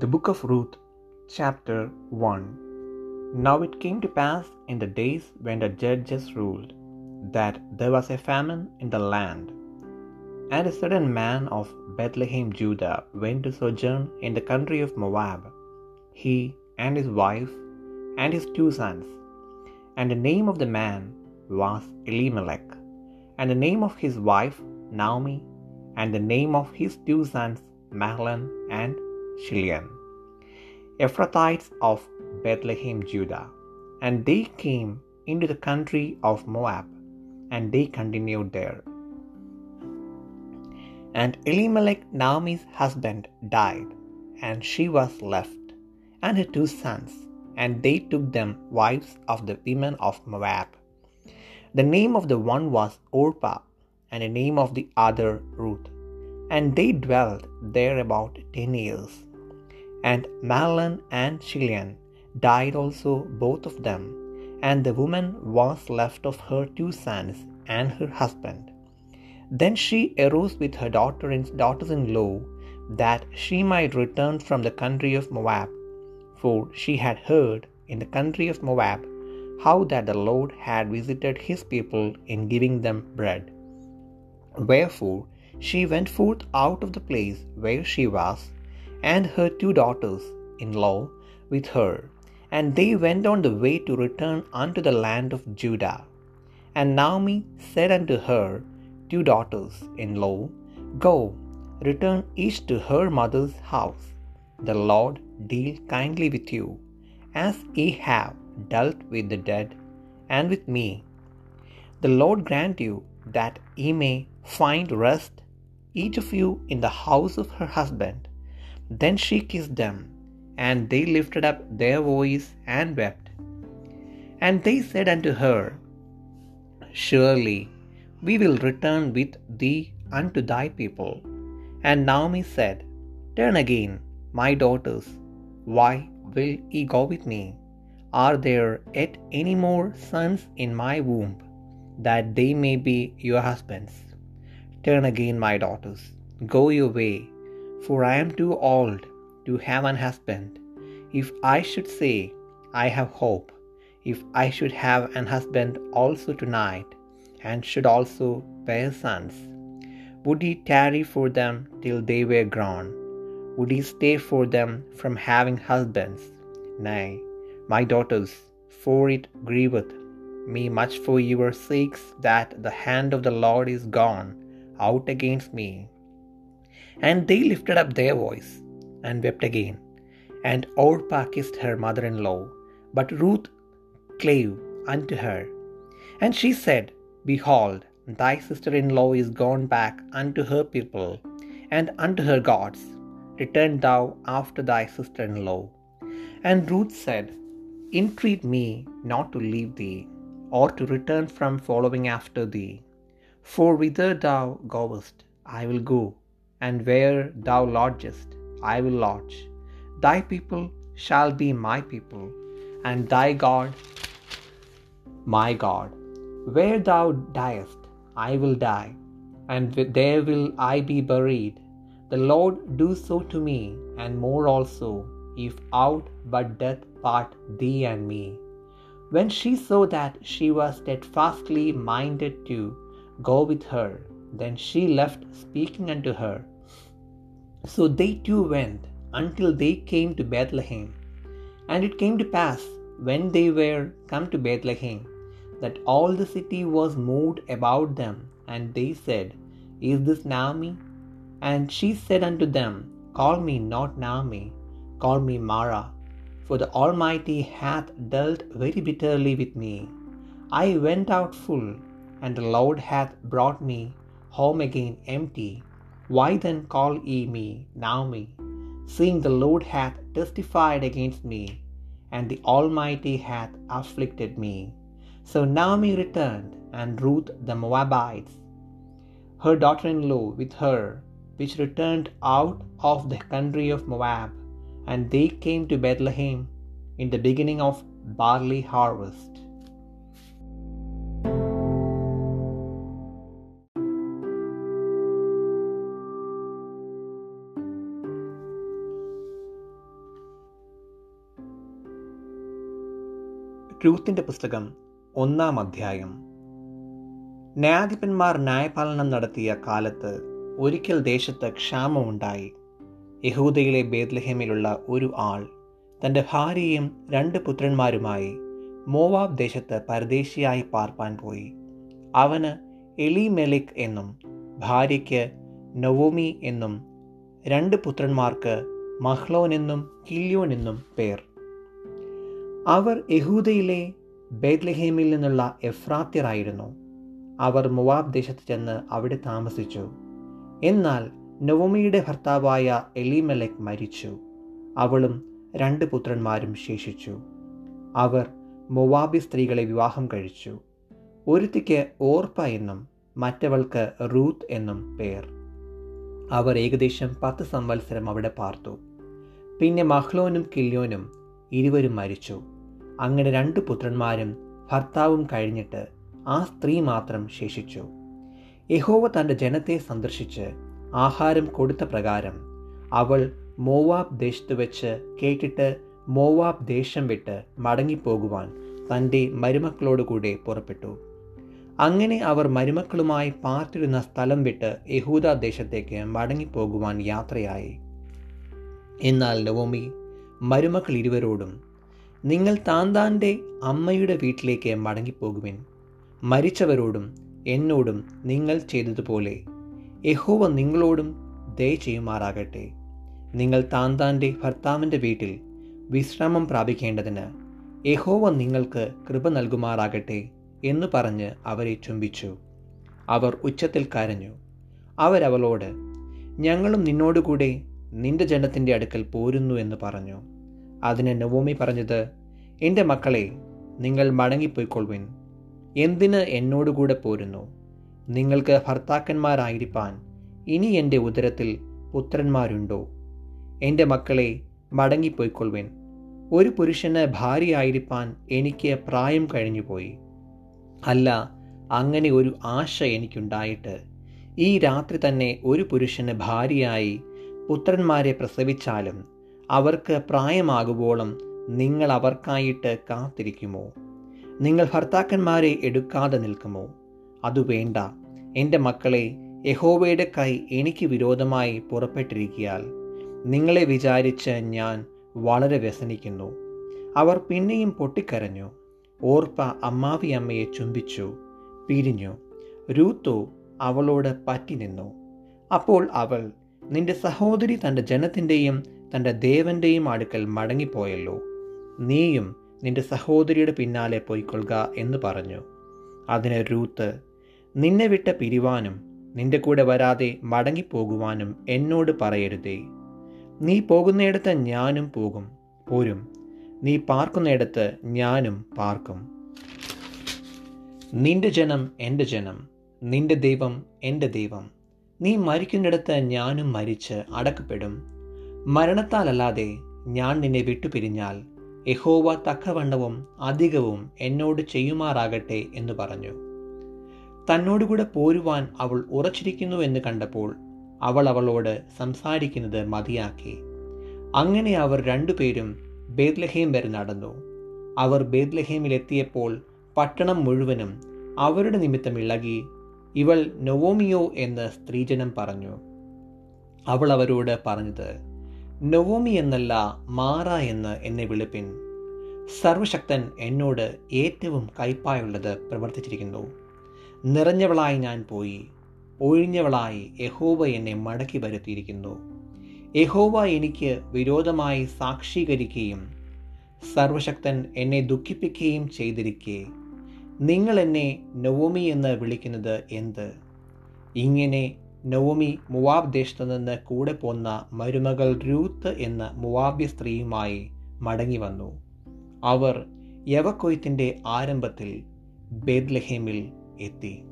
The Book of Ruth, chapter 1 Now it came to pass in the days when the judges ruled, that there was a famine in the land. And a certain man of Bethlehem, Judah, went to sojourn in the country of Moab, he and his wife and his two sons. And the name of the man was Elimelech, and the name of his wife Naomi, and the name of his two sons Mahlon and Chilion, Ephrathites of Bethlehem, Judah. And they came into the country of Moab, and they continued there. And Elimelech, Naomi's husband, died, and she was left, and her two sons, and they took them wives of the women of Moab. The name of the one was Orpah, and the name of the other Ruth. And they dwelt there about ten years. And Mahlon and Chilion died also both of them, and the woman was left of her two sons and her husband. Then she arose with her daughter and daughters-in-law, that she might return from the country of Moab, for she had heard in the country of Moab how that the Lord had visited his people in giving them bread. Wherefore she went forth out of the place where she was, and her two daughters in law with her, and they went on the way to return unto the land of Judah. And Naomi said unto her two daughters in law, Go, return each to her mother's house. The Lord deal kindly with you, as ye have dealt with the dead and with me. The Lord grant you that ye may find rest, each of you in the house of her husband. Then she kissed them, and they lifted up their voice and wept. And they said unto her, Surely we will return with thee unto thy people. And Naomi said, Turn again, my daughters. Why will ye go with me? Are there yet any more sons in my womb, that they may be your husbands? Turn again, my daughters. Go your way, for I am too old to have an husband. If I should say, I have hope, if I should have an husband also tonight, and should also bear sons, would he tarry for them till they were grown? Would he stay for them from having husbands? Nay, my daughters, for it grieveth me much for your sakes that the hand of the Lord is gone out against me. And they lifted up their voice and wept again. And Orpah kissed her mother in law, but Ruth clave unto her. And she said, Behold, thy sister in law is gone back unto her people and unto her gods. Return thou after thy sister in law. And Ruth said, Entreat me not to leave thee, or to return from following after thee. For whither thou goest, I will go, and where thou lodgest, I will lodge. Thy people shall be my people, and thy God my God. Where thou diest, I will die, and there will I be buried. The Lord do so to me, and more also, if out but death part thee and me. When she saw that she was steadfastly minded to go with her, then she left speaking unto her. So they two went until they came to Bethlehem. And it came to pass, when they were come to Bethlehem, that all the city was moved about them, and they said, Is this Naomi? And she said unto them, Call me not Naomi, call me Mara, for the Almighty hath dealt very bitterly with me. I went out full, and the Lord hath brought me home again empty. Why then call ye me Naomi, seeing the Lord hath testified against me, and the Almighty hath afflicted me? So Naomi returned, and Ruth the Moabitess, her daughter in law, with her, which returned out of the country of Moab, and they came to Bethlehem in the beginning of barley harvest. രൂത്തിന്റെ പുസ്തകം ഒന്നാം അധ്യായം. ന്യായാധിപന്മാർ ന്യായപാലനം നടത്തിയ കാലത്ത് ഒരിക്കൽ ദേശത്ത് ക്ഷാമമുണ്ടായി. യഹൂദയിലെ ബേദ്ലഹേമിലുള്ള ഒരു ആൾ തന്റെ ഭാര്യയും രണ്ട് പുത്രന്മാരുമായി മോവാബ് ദേശത്ത് പരദേശിയായി പാർപ്പാൻ പോയി. അവന് എലിമെലിക് എന്നും ഭാര്യയ്ക്ക് നവോമി എന്നും രണ്ട് പുത്രന്മാർക്ക് മഹ്ലോൻ എന്നും കില്യോൻ എന്നും പേർ. അവർ യഹൂദയിലെ ബേദ്ലഹേമിൽ നിന്നുള്ള എഫ്രാത്യറായിരുന്നു അവർ മുവാബ് ദേശത്ത് ചെന്ന് അവിടെ താമസിച്ചു. എന്നാൽ നവമിയുടെ ഭർത്താവായ എലിമലക് മരിച്ചു. അവളും രണ്ട് പുത്രന്മാരും ശേഷിച്ചു. അവർ മൊവാബി സ്ത്രീകളെ വിവാഹം കഴിച്ചു. ഒരുത്തിക്ക് ഓർപ്പ എന്നും മറ്റവൾക്ക് റൂത്ത് എന്നും പേർ. അവർ ഏകദേശം പത്ത് സംവത്സരം അവിടെ പാർത്തു. പിന്നെ മഹ്ലോനും കില്യോനും ഇരുവരും മരിച്ചു. അങ്ങനെ രണ്ട് പുത്രന്മാരും ഭർത്താവും കഴിഞ്ഞിട്ട് ആ സ്ത്രീ മാത്രം ശേഷിച്ചു. യഹോവ തന്റെ ജനത്തെ സന്ദർശിച്ച് ആഹാരം കൊടുത്ത പ്രകാരം അവൾ മോവാബ് ദേശത്ത് വെച്ച് കേട്ടിട്ട് മോവാബ് ദേശം വിട്ട് മടങ്ങിപ്പോകുവാൻ തന്റെ മരുമക്കളോടുകൂടെ പുറപ്പെട്ടു. അങ്ങനെ അവർ മരുമക്കളുമായി പാർത്തിരുന്ന സ്ഥലം വിട്ട് യഹൂദ ദേശത്തേക്ക് മടങ്ങിപ്പോകുവാൻ യാത്രയായി. എന്നാൽ നവോമി മരുമക്കൾ ഇരുവരോടും നിങ്ങൾ താന്താന്റെ അമ്മയുടെ വീട്ടിലേക്ക് മടങ്ങിപ്പോകുവിൻ. മരിച്ചവരോടും എന്നോടും നിങ്ങൾ ചെയ്തതുപോലെ യഹോവ നിങ്ങളോടും ദയ ചെയ്യുമാറാകട്ടെ. നിങ്ങൾ താന്താന്റെ ഭർത്താവിന്റെ വീട്ടിൽ വിശ്രാമം പ്രാപിക്കേണ്ടതിന് യഹോവ നിങ്ങൾക്ക് കൃപ നൽകുമാറാകട്ടെ എന്ന് പറഞ്ഞ് അവരെ ചുംബിച്ചു. അവർ ഉച്ചത്തിൽ കരഞ്ഞു. അവരവളോട് ഞങ്ങളും നിന്നോടുകൂടെ നിന്റെ ജനത്തിന്റെ അടുക്കൽ പോരുന്നു എന്ന് പറഞ്ഞു. അതിന് നവോമി പറഞ്ഞത് എന്റെ മക്കളെ നിങ്ങൾ മടങ്ങിപ്പോയിക്കൊള്ളുവിൻ എന്തിന് എന്നോടുകൂടെ പോരുന്നു? നിങ്ങൾക്ക് ഭർത്താക്കന്മാരായിരിക്കാൻ ഇനി എന്റെ ഉദരത്തിൽ പുത്രന്മാരുണ്ടോ? എന്റെ മക്കളെ മടങ്ങിപ്പോയിക്കൊള്ളുവിൻ ഒരു പുരുഷന് ഭാര്യയായിരിക്കാൻ എനിക്ക് പ്രായം കഴിഞ്ഞുപോയി. അല്ല അങ്ങനെ ഒരു ആശ എനിക്കുണ്ടായിട്ട്. ഈ രാത്രി തന്നെ ഒരു പുരുഷന് ഭാര്യയായി പുത്രന്മാരെ പ്രസവിച്ചാലും അവർക്ക് പ്രായമാകുവോളം നിങ്ങൾ അവർക്കായിട്ട് കാത്തിരിക്കുമോ? നിങ്ങൾ ഭർത്താക്കന്മാരെ എടുക്കാതെ നിൽക്കുമോ? അതു വേണ്ട. എന്റെ മക്കളെ യഹോവയുടെ കൈ എനിക്ക് വിരോധമായി പുറപ്പെട്ടിരിക്കിയാൽ നിങ്ങളെ വിചാരിച്ച് ഞാൻ വളരെ വ്യസനിക്കുന്നു. അവർ പിന്നെയും പൊട്ടിക്കരഞ്ഞു. ഓർപ്പ അമ്മാവിയമ്മയെ ചുംബിച്ചു പിരിഞ്ഞു. രൂത്തു അവളോട് പറ്റി നിന്നു അപ്പോൾ അവൾ നിന്റെ സഹോദരി തന്റെ ജനത്തിന്റെയും തന്റെ ദേവന്റെയും അടുക്കൽ മടങ്ങിപ്പോയല്ലോ. നീയും നിന്റെ സഹോദരിയുടെ പിന്നാലെ പോയിക്കൊള്ളുക എന്ന് പറഞ്ഞു. അതിന് രൂത്ത് നിന്നെ വിട്ട പിരിവാനും നിന്റെ കൂടെ വരാതെ മടങ്ങിപ്പോകുവാനും എന്നോട് പറയരുതേ. നീ പോകുന്നിടത്ത് ഞാനും പോകും. പോരും. നീ പാർക്കുന്നിടത്ത് ഞാനും പാർക്കും. നിന്റെ ജനം എന്റെ ജനം. നിന്റെ ദൈവം എന്റെ ദൈവം. നീ മരിക്കുന്നിടത്ത് ഞാനും മരിച്ച് അടക്കപ്പെടും. മരണത്താലല്ലാതെ ഞാൻ നിന്നെ വിട്ടുപിരിഞ്ഞാൽ യഹോവ തക്കവണ്ണവും അധികവും എന്നോട് ചെയ്യുമാറാകട്ടെ എന്ന് പറഞ്ഞു. തന്നോടുകൂടെ പോരുവാൻ അവൾ ഉറച്ചിരിക്കുന്നു എന്ന് കണ്ടപ്പോൾ അവൾ അവളോട് സംസാരിക്കുന്നത് മതിയാക്കി. അങ്ങനെ അവർ രണ്ടുപേരും ബേദ്ലഹേം വരെ നടന്നു. അവർ ബേദ്ലഹേമിലെത്തിയപ്പോൾ പട്ടണം മുഴുവനും അവരുടെ നിമിത്തം ഇളകി ഇവൾ നൊവോമിയോ എന്ന് സ്ത്രീജനം പറഞ്ഞു. അവൾ അവരോട് പറഞ്ഞത് നൊവോമി എന്നല്ല മാറ എന്ന് എന്നെ വിളിപ്പിൻ. സർവശക്തൻ എന്നോട് ഏറ്റവും കയ്പായുള്ളത് പ്രവർത്തിച്ചിരിക്കുന്നു. നിറഞ്ഞവളായി ഞാൻ പോയി. ഒഴിഞ്ഞവളായി യഹോവ എന്നെ മടക്കി വരുത്തിയിരിക്കുന്നു. യഹോവ എനിക്ക് വിരോധമായി സാക്ഷീകരിക്കുകയും സർവശക്തൻ എന്നെ ദുഃഖിപ്പിക്കുകയും ചെയ്തിരിക്കെ. നിങ്ങൾ എന്നെ നവോമി എന്ന് വിളിക്കുന്നത് എന്ത്? ഇങ്ങനെ നവോമി മുവാബ് ദേശത്തു നിന്ന് കൂടെ പോന്ന മരുമകൾ രൂത്ത് എന്ന മുവാബ്യ സ്ത്രീയുമായി മടങ്ങി വന്നു അവർ യവക്കൊയ്ത്തിന്റെ ആരംഭത്തിൽ ബേദ്ലഹേമിൽ എത്തി.